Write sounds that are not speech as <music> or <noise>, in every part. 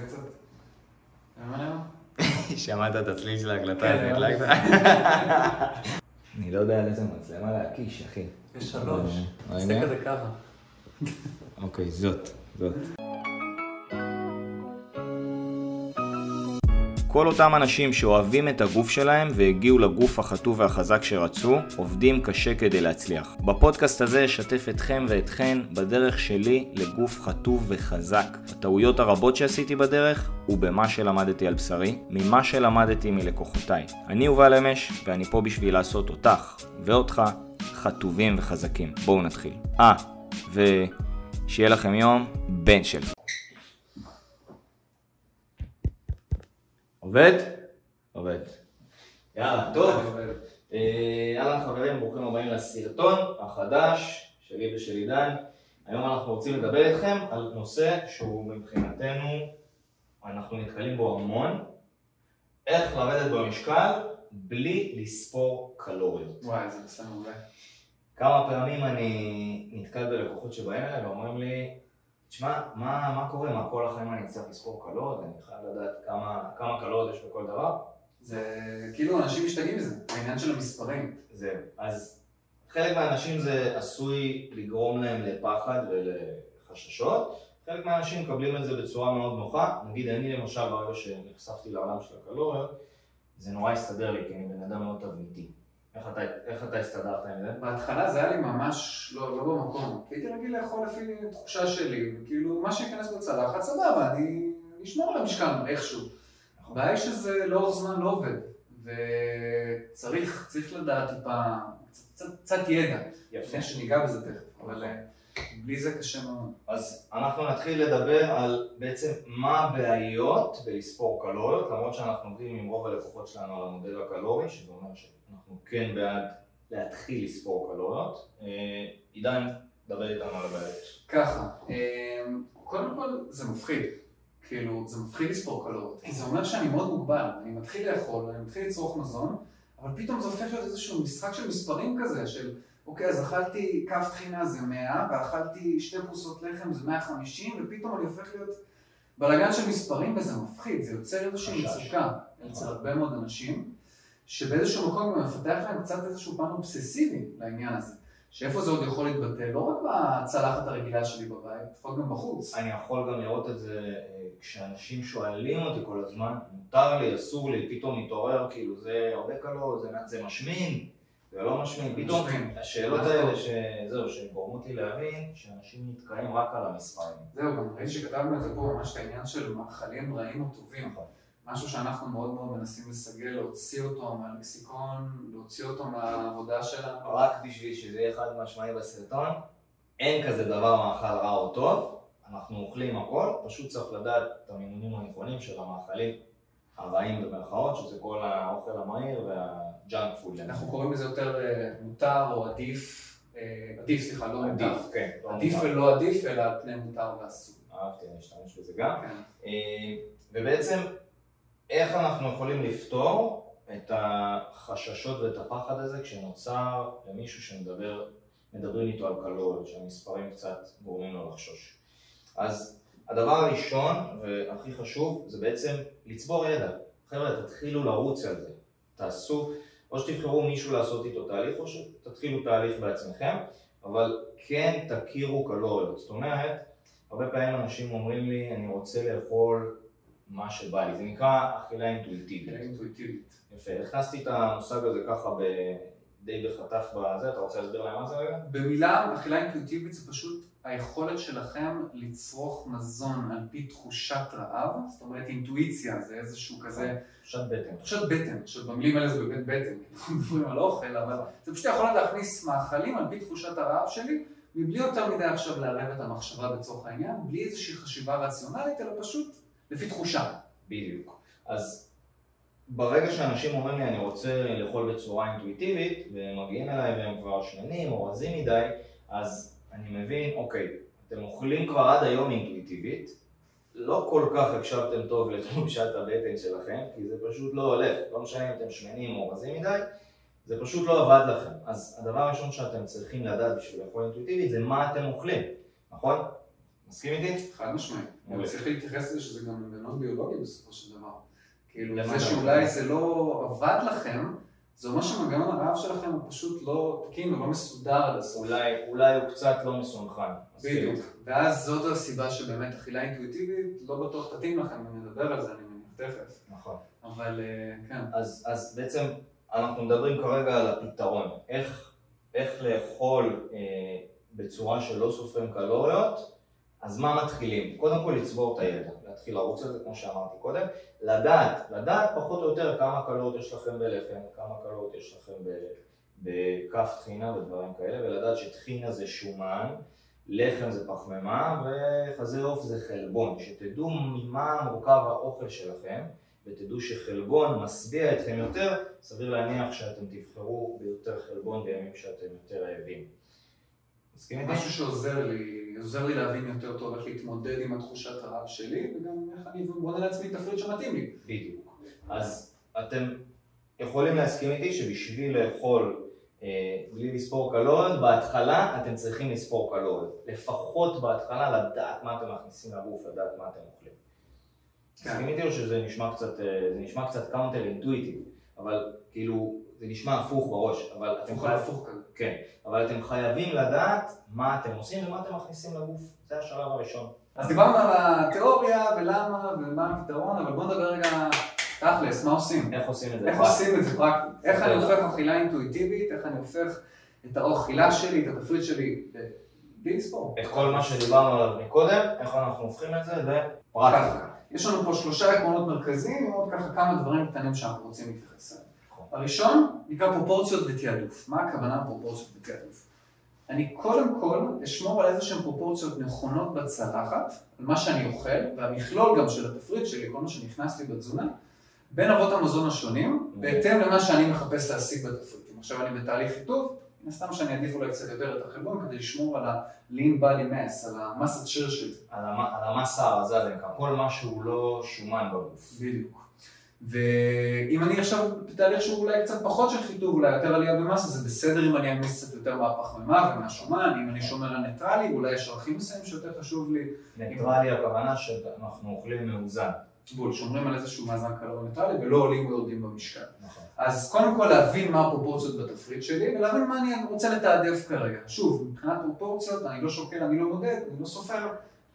זה קצת... <laughs> שמעת את הצליל של ההקלטה, כן, זה מאוד. הדלקת? <laughs> אני לא יודע על איזה מצלמה להקיש, אחי. יש שלוש. תסתכל כזה ככה. אוקיי, זאת, זאת. כל אותם אנשים שאוהבים את הגוף שלהם והגיעו לגוף החטוב והחזק שרצו, עובדים קשה כדי להצליח. בפודקאסט הזה אשתף אתכם ואתכן בדרך שלי לגוף חטוב וחזק, בטעויות הרבות שעשיתי בדרך ובמה שלמדתי על בשרי, ממה שלמדתי מלקוחותיי. אני יובל אמש ואני פה בשביל לעשות אותך ואותך חטובים וחזקים. בואו נתחיל. אה, ושיהיה לכם יום בן של. עובד? עובד. יאללה, טוב. אה, אהלן חברים, ברוכים הבאים לסרטון החדש שלי ושל עידן. היום אנחנו רוצים לדבר איתכם על נושא שהוא מבחינתנו, אנחנו נתקלים בו המון, איך לרדת במשקל בלי לספור קלוריות. וואי, זה בסדר מעולה. כמה פעמים אני נתקל בלקוחות שבאים אליי ואומרים לי, תשמע, מה, מה קורה, מה כל החיים אני צריך לספור קלוריות, אני חייב לדעת כמה, כמה קלוריות יש בכל דבר. זה כאילו אנשים משתגעים מזה, העניין של המספרים. זהו. אז חלק מהאנשים זה עשוי לגרום להם לפחד ולחששות, חלק מהאנשים מקבלים את זה בצורה מאוד נוחה. נגיד אני למשל, ברגע שנחשפתי לעולם של הקלוריות, זה נורא הסתדר לי, כי אני בן אדם מאוד תבניתי. איך אתה, איך אתה הסתדרת עם זה? בהתחלה זה היה לי ממש לא, לא במקום, הייתי רגיל לאכול לפי תחושה שלי, וכאילו מה שייכנס בצלחת סבבה, אני אשמור על המשקל איכשהו. הבעיה היא שזה לאורך זמן לא עובד, וצריך צריך לדעת טיפה, קצת- קצת- קצת ידע, יפה. שניגע בזה תכף, אבל אה, בלי זה קשה מאוד. אז אנחנו נתחיל לדבר על בעצם מה הבעיות בלספור קלוריות, למרות שאנחנו עובדים עם רוב הלקוחות שלנו על המודל הקלורי, שזה אומר שאנחנו כן בעד להתחיל לספור קלוריות. אה, עידן, דבר איתנו על הבעיות. ככה, אמ, קודם כל זה מפחיד, כאילו זה מפחיד לספור קלוריות, כי זה אומר שאני מאוד מוגבל, אני מתחיל לאכול, אני מתחיל לצרוך מזון, אבל פתאום זה הופך להיות איזשהו משחק של מספרים כזה, של אוקיי, אז אכלתי כף טחינה זה 100, ואכלתי שתי פרוסות לחם זה 150, ופתאום אני הופך להיות בלאגן של מספרים, וזה מפחיד, זה יוצר איזושהי. מצוקה אצל הרבה מאוד אנשים, שבאיזשהו מקום גם מפתח להם קצת איזשהו פן אובססיבי לעניין הזה. שאיפה זה עוד יכול להתבטא? לא רק בצלחת הרגילה שלי בבית, יכול גם בחוץ. אני יכול גם לראות את זה אה, כשאנשים שואלים אותי כל הזמן, מותר לי, אסור לי, פתאום מתעורר, כאילו זה הרבה קלוריות, זה, זה משמין, זה לא משמין, פתאום. השאלות האלה. שזהו, שגורמות לי להבין שאנשים נתקעים רק על המספרים. זהו, גם ראיתי שכתבנו את זה פה, ממש את העניין של מאכלים רעים או טובים. נכון. משהו שאנחנו מאוד מאוד מנסים לסגל, להוציא אותו מהלקסיקון, להוציא אותו מהעבודה שלנו. רק בשביל שזה יהיה חד משמעי בסרטון, אין כזה דבר מאכל רע או טוב, אנחנו אוכלים הכל, פשוט צריך לדעת את המינונים הנכונים של המאכלים הרעים במרכאות, שזה כל האוכל המהיר והג'אנק פוד. אנחנו קוראים לזה יותר אה, מותר או עדיף, אה, עדיף סליחה, לא. עדיף, כן. לא עדיף. ולא עדיף, אלא על פני מותר ואסור. אהבתי, אני אשתמש בזה גם. כן. אה, ובעצם, איך אנחנו יכולים לפתור את החששות ואת הפחד הזה כשנוצר למישהו שמדבר, מדברים איתו על קלוריות, שהמספרים קצת גורמים לו לחשוש. אז הדבר הראשון והכי חשוב זה בעצם לצבור ידע. חבר'ה, תתחילו לרוץ על זה. תעשו, או שתבחרו מישהו לעשות איתו תהליך, או שתתחילו תהליך בעצמכם, אבל כן תכירו קלוריות. זאת אומרת, הרבה פעמים אנשים אומרים לי, אני רוצה לאכול מה שבא לי. זה נקרא אכילה אינטואיטיבית. אכילה אינטואיטיבית. יפה. הכנסתי את המושג הזה ככה ב... די בחטף בזה, אתה רוצה להסביר להם מה זה רגע? במילה, אכילה אינטואיטיבית זה פשוט היכולת שלכם לצרוך מזון על פי תחושת רעב, זאת אומרת אינטואיציה זה איזשהו כזה, תחושת בטן. תחושת בטן, שבמילים האלה זה באמת בטן, כי אנחנו מדברים על אוכל, אבל זה פשוט יכול להכניס מאכלים על פי תחושת הרעב שלי, מבלי יותר מדי עכשיו לערב את המחשבה בצורך העניין, בלי איזושהי חשיבה רציונלית, אלא פשוט לפי תחושה. בדיוק. אז ברגע שאנשים אומרים לי אני רוצה לאכול בצורה אינטואיטיבית, והם מגיעים אליי והם כבר שמנים או רזים מדי, אז אני מבין, אוקיי, אתם אוכלים כבר עד היום אינטואיטיבית, לא כל כך הקשבתם טוב לתחושת הבטן שלכם, כי זה פשוט לא הולך, לא משנה אם אתם שמנים או רזים מדי, זה פשוט לא עבד לכם. אז הדבר הראשון שאתם צריכים לדעת בשביל לאכול אינטואיטיבית זה מה אתם אוכלים, נכון? מסכים איתי? חד משמעית. מעולה. צריך להתייחס לזה שזה גם מנגנון ביולוגי בסופו של דבר. כאילו, זה שאולי? זה לא עבד לכם, זה אומר שמנגנון הרעב שלכם הוא פשוט לא תקין ולא מסודר עד הסוף. אולי, אולי הוא קצת לא מסונכרן. מסכים בדיוק. ואז זאת הסיבה שבאמת אכילה אינטואיטיבית לא בטוח תתאים לכם, אם נדבר על זה, אני מניח תכף. נכון. אבל אה, כן. אז, אז בעצם אנחנו מדברים כרגע על הפתרון, איך, איך לאכול אה, בצורה שלא סופרים קלוריות, אז מה מתחילים? קודם כל לצבור את הידע, להתחיל לרוץ על זה כמו שאמרתי קודם, לדעת, לדעת פחות או יותר כמה קלוריות יש לכם בלחם, כמה קלוריות יש לכם בכף טחינה ודברים כאלה, ולדעת שטחינה זה שומן, לחם זה פחמימה וחזה עוף זה חלבון, שתדעו ממה מורכב האוכל שלכם. ותדעו שחלבון משביע אתכם יותר, סביר להניח שאתם תבחרו ביותר חלבון בימים שאתם יותר רעבים. מסכים איתי? משהו שעוזר לי, עוזר לי להבין יותר טוב איך להתמודד עם התחושת הרעב שלי, וגם איך אני בונה לעצמי תפריט שמתאים לי. בדיוק. אז אתם יכולים להסכים איתי שבשביל לאכול אה, בלי לספור קלוריות, בהתחלה אתם צריכים לספור קלוריות. לפחות בהתחלה לדעת מה אתם מכניסים לגוף, לדעת מה אתם אוכלים. כן. מסכים איתי או שזה נשמע קצת, אה, זה נשמע קצת counter intuitive, אבל כאילו נשמע הפוך בראש, אבל אתם חייבים, הפוך כזה. כן, אבל אתם חייבים לדעת מה אתם עושים ומה אתם מכניסים לגוף, זה השלב הראשון. אז דיברנו על התיאוריה ולמה ומה הפתרון, אבל בואו נדבר רגע תכלס, מה עושים? איך עושים את זה? איך עושים את זה פרקטית? איך אני. הופך אכילה אינטואיטיבית, איך אני הופך את האכילה שלי, את התפריט שלי, ב- בלי לספור. את כל מה שדיברנו עליו מקודם, איך אנחנו הופכים את זה לפרקטיקה. יש לנו פה שלושה עקרונות מרכזיים, ועוד ככה כמה דברים קטנים שאנחנו רוצים להתייחס אליהם. הראשון נקרא פרופורציות ותעדוף. מה הכוונה פרופורציות ותעדוף? אני קודם כל אשמור על איזה שהן פרופורציות נכונות בצלחת, על מה שאני אוכל, והמכלול גם של התפריט שלי, כל מה שנכנס לי בתזונה, בין אבות המזון השונים, בהתאם למה שאני מחפש להשיג בתפריטים. עכשיו אני בתהליך חיטוב, מן הסתם שאני אעדיף אולי קצת יותר את החלבון כדי לשמור על ה-lean body mass, על המסת שריר שלי. על המ- על המסה הרזה כל מה שהוא לא שומן בגוף. בדיוק. ואם אני עכשיו בתהליך שהוא אולי קצת פחות של חיטוב, אולי יותר עלייה במסה, זה בסדר אם אני אעמיס קצת יותר מהפחמימה ומהשומן, אם אני שומר על ניטרלי, אולי יש ערכים מסוימים שיותר חשוב לי. ניטרלי הכוונה שאנחנו אוכלים מאוזן. בול, שומרים על איזשהו מאזן קלורי ניטרלי ולא עולים או יורדים במשקל. נכון. אז קודם כל להבין מה הפרופורציות בתפריט שלי, ולהבין מה אני רוצה לתעדף כרגע. שוב, מבחינת פרופורציות, אני לא שוקל, אני לא מודד, אני לא סופר,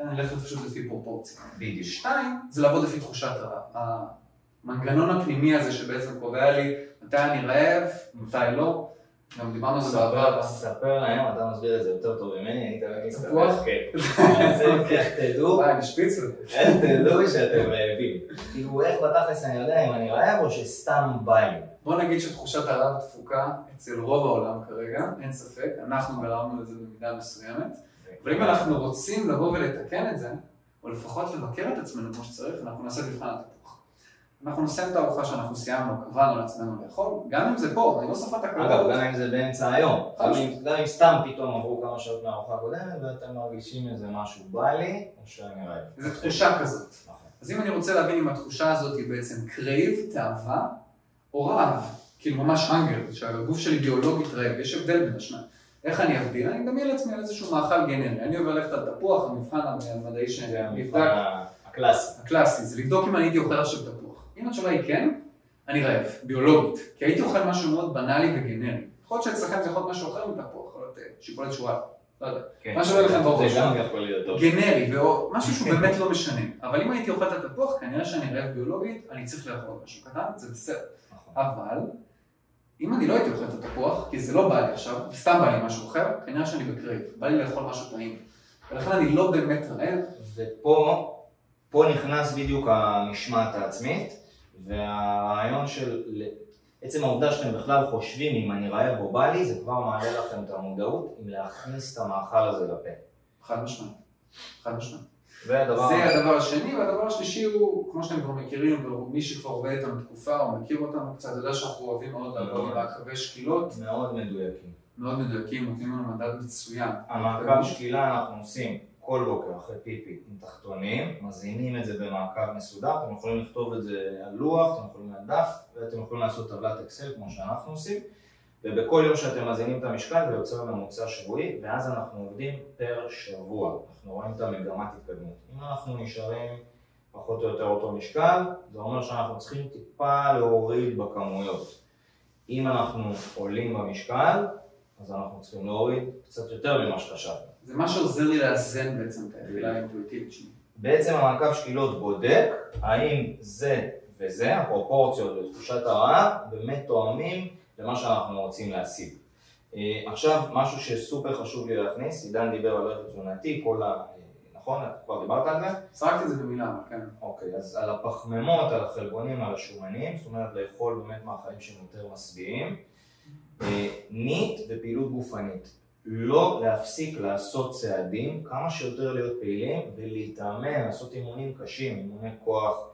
אני אלך פשוט לפי פרופורציה. בדיוק. שתיים, זה לעבוד לפי תחושת. המנגנון הפנימי הזה שבעצם קובע לי מתי אני רעב, מתי לא. גם דיברנו על זה בעבר. ספר להם, אתה מסביר את זה יותר טוב ממני, אני תמיד? מסתבך, כן. <laughs> אז איך תדעו, וואי, אני שפיץ לזה. איך תדעו שאתם רעבים. כאילו, איך בתכלס אני יודע אם אני רעב או שסתם בא לי. בוא נגיד שתחושת הרעב תפוקה אצל רוב העולם כרגע, אין ספק, אנחנו גרמנו לזה במידה מסוימת, אבל אם אנחנו רוצים לבוא ולתקן את זה, או לפחות לבקר את עצמנו כמו שצריך, אנחנו נעשה מבחן התפוח. אנחנו נסיים את הארוחה שאנחנו סיימנו, קבענו לעצמנו לאכול, גם אם זה פה, אני לא סופר את אגב, הקלוריות. גם אם זה באמצע היום, גם אם- סתם פתאום עברו כמה שעות מהארוחה הקודמת ואתם מרגישים איזה משהו בא לי, או שאני רעב. זו תחושה כזאת. נכון. אז אם אני רוצה להבין אם התחושה הזאת היא בעצם crave, תאווה, או רעב, כאילו ממש hunger, שהגוף שלי ביולוגית רעב, יש הבדל בין השניים. איך אני אבדיל? אני מדמיין לעצמי על איזשהו מאכל גנרי. אני עובר ללכת על תפוח, המבחן המדעי שנבדק, הקלאסי. הקלאסי, זה לבדוק אם אני הייתי אוכל עכשיו תפוח. אם התשובה היא כן, אני רעב, ביולוגית. כי הייתי אוכל משהו מאוד בנאלי וגנרי. יכול להיות שאצלכם זה יכול להיות משהו אחר מתפוח, יכול להיות אה, שיפולת שועל, לא יודע. כן. מה שעולה לכם בראש. זה גם יכול להיות טוב. גנרי, משהו שהוא באמת לא משנה. אבל אם הייתי אוכל את התפוח, כנראה שאני רעב ביולוגית, אני צריך לאכול משהו קטן, זה בסדר. נכון. אבל, אם אני לא הייתי אוכל את התפוח, כי זה לא בא לי עכשיו, סתם בא לי משהו אחר, כנראה שאני ב crave, בא לי לאכול משהו טעים. ולכן אני לא באמת רעב, ופה פה נכנס בדיוק המשמעת העצמית, והרעיון של עצם העובדה שאתם בכלל חושבים אם אני רעב או בא לי, זה כבר מעלה לכם את המודעות אם להכניס את המאכל הזה לפה. חד משמעית. חד משמעית. והדבר... זה הדבר השני, והדבר השלישי הוא, כמו שאתם כבר מכירים, ומי שכבר עובד איתנו תקופה או מכיר אותנו קצת, יודע שאנחנו אוהבים מאוד לעבוד עם מעקבי שקילות, מאוד מדויקים. מאוד מדויקים, נותנים לנו מדד מצוין. המעקב שקילה אנחנו עושים כל בוקר אחרי פיפי עם תחתונים, מזינים את זה במעקב מסודר, אתם יכולים לכתוב את זה על לוח, אתם יכולים על דף, ואתם יכולים לעשות טבלת אקסל כמו שאנחנו עושים, ובכל יום שאתם מזינים את המשקל זה יוצר ממוצע שבועי, ואז אנחנו עובדים פר שבוע. אנחנו רואים את המגמת התקדמות. אם אנחנו נשארים פחות או יותר אותו משקל, זה אומר שאנחנו צריכים טיפה להוריד בכמויות. אם אנחנו עולים במשקל, אז אנחנו צריכים להוריד קצת יותר ממה שחשבנו. זה מה שעוזר לי לאזן בעצם את האכילה האינטואיטיבית שלי. בעצם המעקב שקילות בודק האם זה וזה, הפרופורציות ותחושת הרעב, באמת תואמים למה שאנחנו רוצים להשיג. אה, עכשיו, משהו שסופר חשוב לי להכניס, עידן דיבר על ערך תזונתי, כל ה... נכון? את כבר דיברת על זה? זרקתי את זה במילה, כן. אוקיי, אז על הפחמימות, על החלבונים, על השומנים, זאת אומרת לאכול באמת מאכלים שהם יותר משביעים. אה, נית ופעילות גופנית. לא להפסיק לעשות צעדים, כמה שיותר להיות פעילים ולהתאמן, לעשות אימונים קשים, אימוני כוח,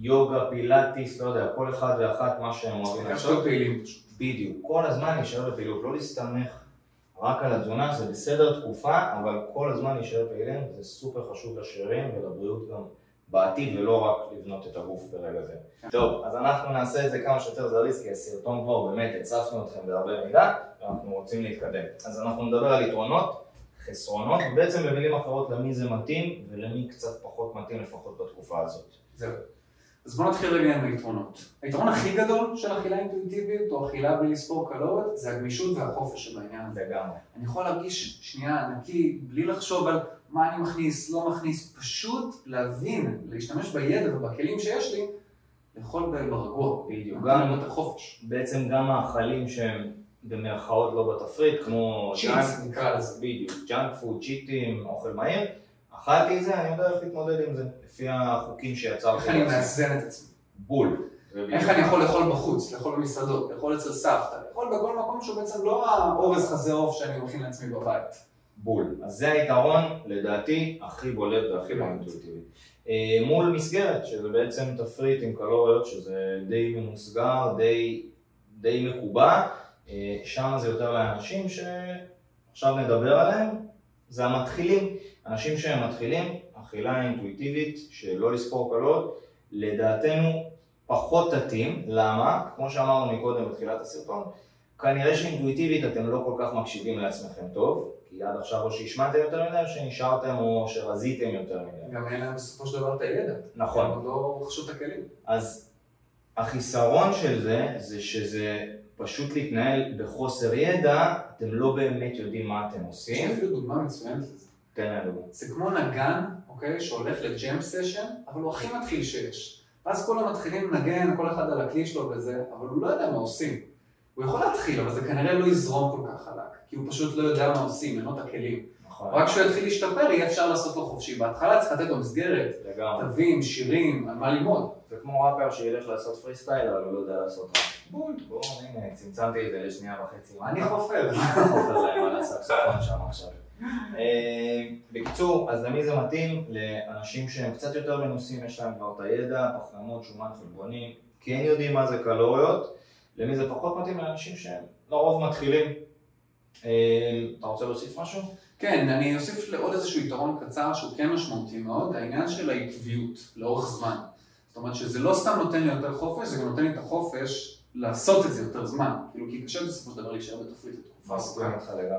יוגה, פילאטיס, לא יודע, כל אחד ואחת מה שהם אוהבים לעשות. פעילים. בדיוק, כל הזמן להישאר בפעילות, לא להסתמך רק על התזונה, זה בסדר תקופה, אבל כל הזמן להישאר פעילים, זה סופר חשוב לשרירים ולבריאות גם בעתיד, ולא רק לבנות את הגוף ברגע זה. כן. טוב, אז אנחנו נעשה את זה כמה שיותר זריז, כי הסרטון כבר באמת הצפנו אתכם בהרבה מידע, ואנחנו רוצים להתקדם. אז אנחנו נדבר על יתרונות, חסרונות, ובעצם במילים אחרות למי זה מתאים, ולמי קצת פחות מתאים לפחות בתקופה הזאת. זהו. אז בואו נתחיל רגע עם היתרונות. היתרון הכי גדול של אכילה אינטואיטיבית או אכילה בלי לספור קלוריות זה הגמישות והחופש שבעניין הזה. לגמרי. אני יכול להרגיש שנייה נקי, בלי לחשוב על מה אני מכניס, לא מכניס, פשוט להבין, להשתמש בידע ובכלים שיש לי, לאכול ברגוע. בדיוק. גם את החופש. בעצם גם מאכלים שהם במרכאות לא בתפריט, כמו... cheats נקרא לזה. בדיוק. junk food, צ'יטים, אוכל מהיר. אכלתי את זה, אני יודע איך להתמודד עם זה, לפי החוקים שיצרתי. איך אני מאזן את עצמי? בול. איך אני יכול לאכול בחוץ, לאכול במסעדות, לאכול אצל סבתא, לאכול בכל מקום שהוא בעצם לא האורז חזה עוף שאני מכין לעצמי בבית. בול. אז זה היתרון, לדעתי, הכי בולט והכי לא אינטואיטיבי. אה, מול מסגרת, שזה בעצם תפריט עם קלוריות, שזה די ממוסגר, די, די מקובע, אה, שם זה יותר לאנשים שעכשיו נדבר עליהם, זה המתחילים. אנשים שהם מתחילים, אכילה אינטואיטיבית שלא לספור קלות, לדעתנו פחות תתאים, למה? כמו שאמרנו מקודם בתחילת הסרטון, כנראה שאינטואיטיבית אתם לא כל כך מקשיבים לעצמכם טוב, כי עד עכשיו או שהשמעתם יותר מדי או שנשארתם או שרזיתם יותר מדי. גם אין להם בסופו של דבר את הידע. נכון. הם לא רכשו את הכלים. אז החיסרון של זה, זה שזה פשוט להתנהל בחוסר ידע, אתם לא באמת יודעים מה אתם עושים. יש אפילו דוגמה מצוינת לזה. תן לנו. זה כמו נגן, אוקיי, שהולך לג'ם סשן, אבל הוא הכי מתחיל שיש. ואז כולם מתחילים לנגן, כל אחד על הכלי שלו וזה, אבל הוא לא יודע מה עושים. הוא יכול להתחיל, אבל זה כנראה לא יזרום כל כך חלק, כי הוא פשוט לא יודע מה עושים, אין לו את הכלים. נכון. רק כשהוא יתחיל להשתפר, יהיה אפשר לעשות לו חופשי. בהתחלה צריך לתת לו מסגרת, תווים, שירים, על מה ללמוד. זה כמו ראפר שילך לעשות פרי סטייל, אבל הוא לא יודע לעשות ראפ. בול, בואו, הנה, צמצמתי את זה לשנייה וחצי. אני חופר. חופר להם על הסקסופון שם עכשיו. אה, בקיצור, אז למי זה מתאים? לאנשים שהם קצת יותר מנוסים, יש להם כבר את הידע, פחמימות, שומן, חלבונים, כן יודעים מה זה קלוריות. למי זה פחות מתאים? לאנשים שהם לרוב מתחילים. אה, אתה רוצה להוסיף משהו? כן, אני אוסיף לעוד איזשהו יתרון קצר שהוא כן משמעותי מאוד, העניין של העקביות לאורך זמן. זאת אומרת שזה לא סתם נותן לי יותר חופש, זה גם נותן לי את החופש לעשות את זה יותר זמן. כאילו, כי קשה בסופו של דבר להישאר בתפריט לתקופה ארוכה.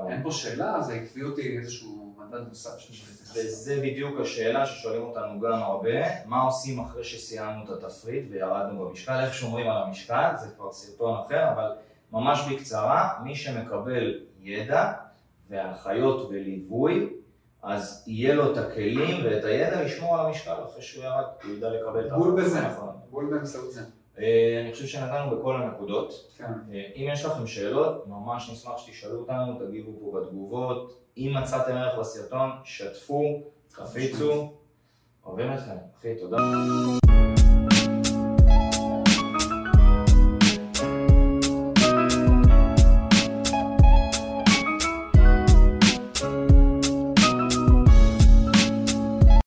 אין פה שאלה, אז העקביות היא איזשהו מדד נוסף שאפשר להתייחס. וזה בדיוק השאלה ששואלים אותנו גם הרבה, מה עושים אחרי שסיימנו את התפריט וירדנו במשקל, איך שומרים על המשקל, זה כבר סרטון אחר, אבל ממש בקצרה, מי שמקבל ידע והנחיות וליווי, אז יהיה לו את הכלים ואת הידע לשמור על המשקל אחרי שהוא ירד, הוא ידע לקבל את בול בזה, בול באמצעות זה. אה, אני חושב שנגענו בכל הנקודות. כן. אה, אם יש לכם שאלות, ממש נשמח שתשאלו אותנו, תגיבו פה בתגובות. אם מצאתם ערך בסרטון, שתפו, חפיצו. אוהבים אתכם. אחי, תודה.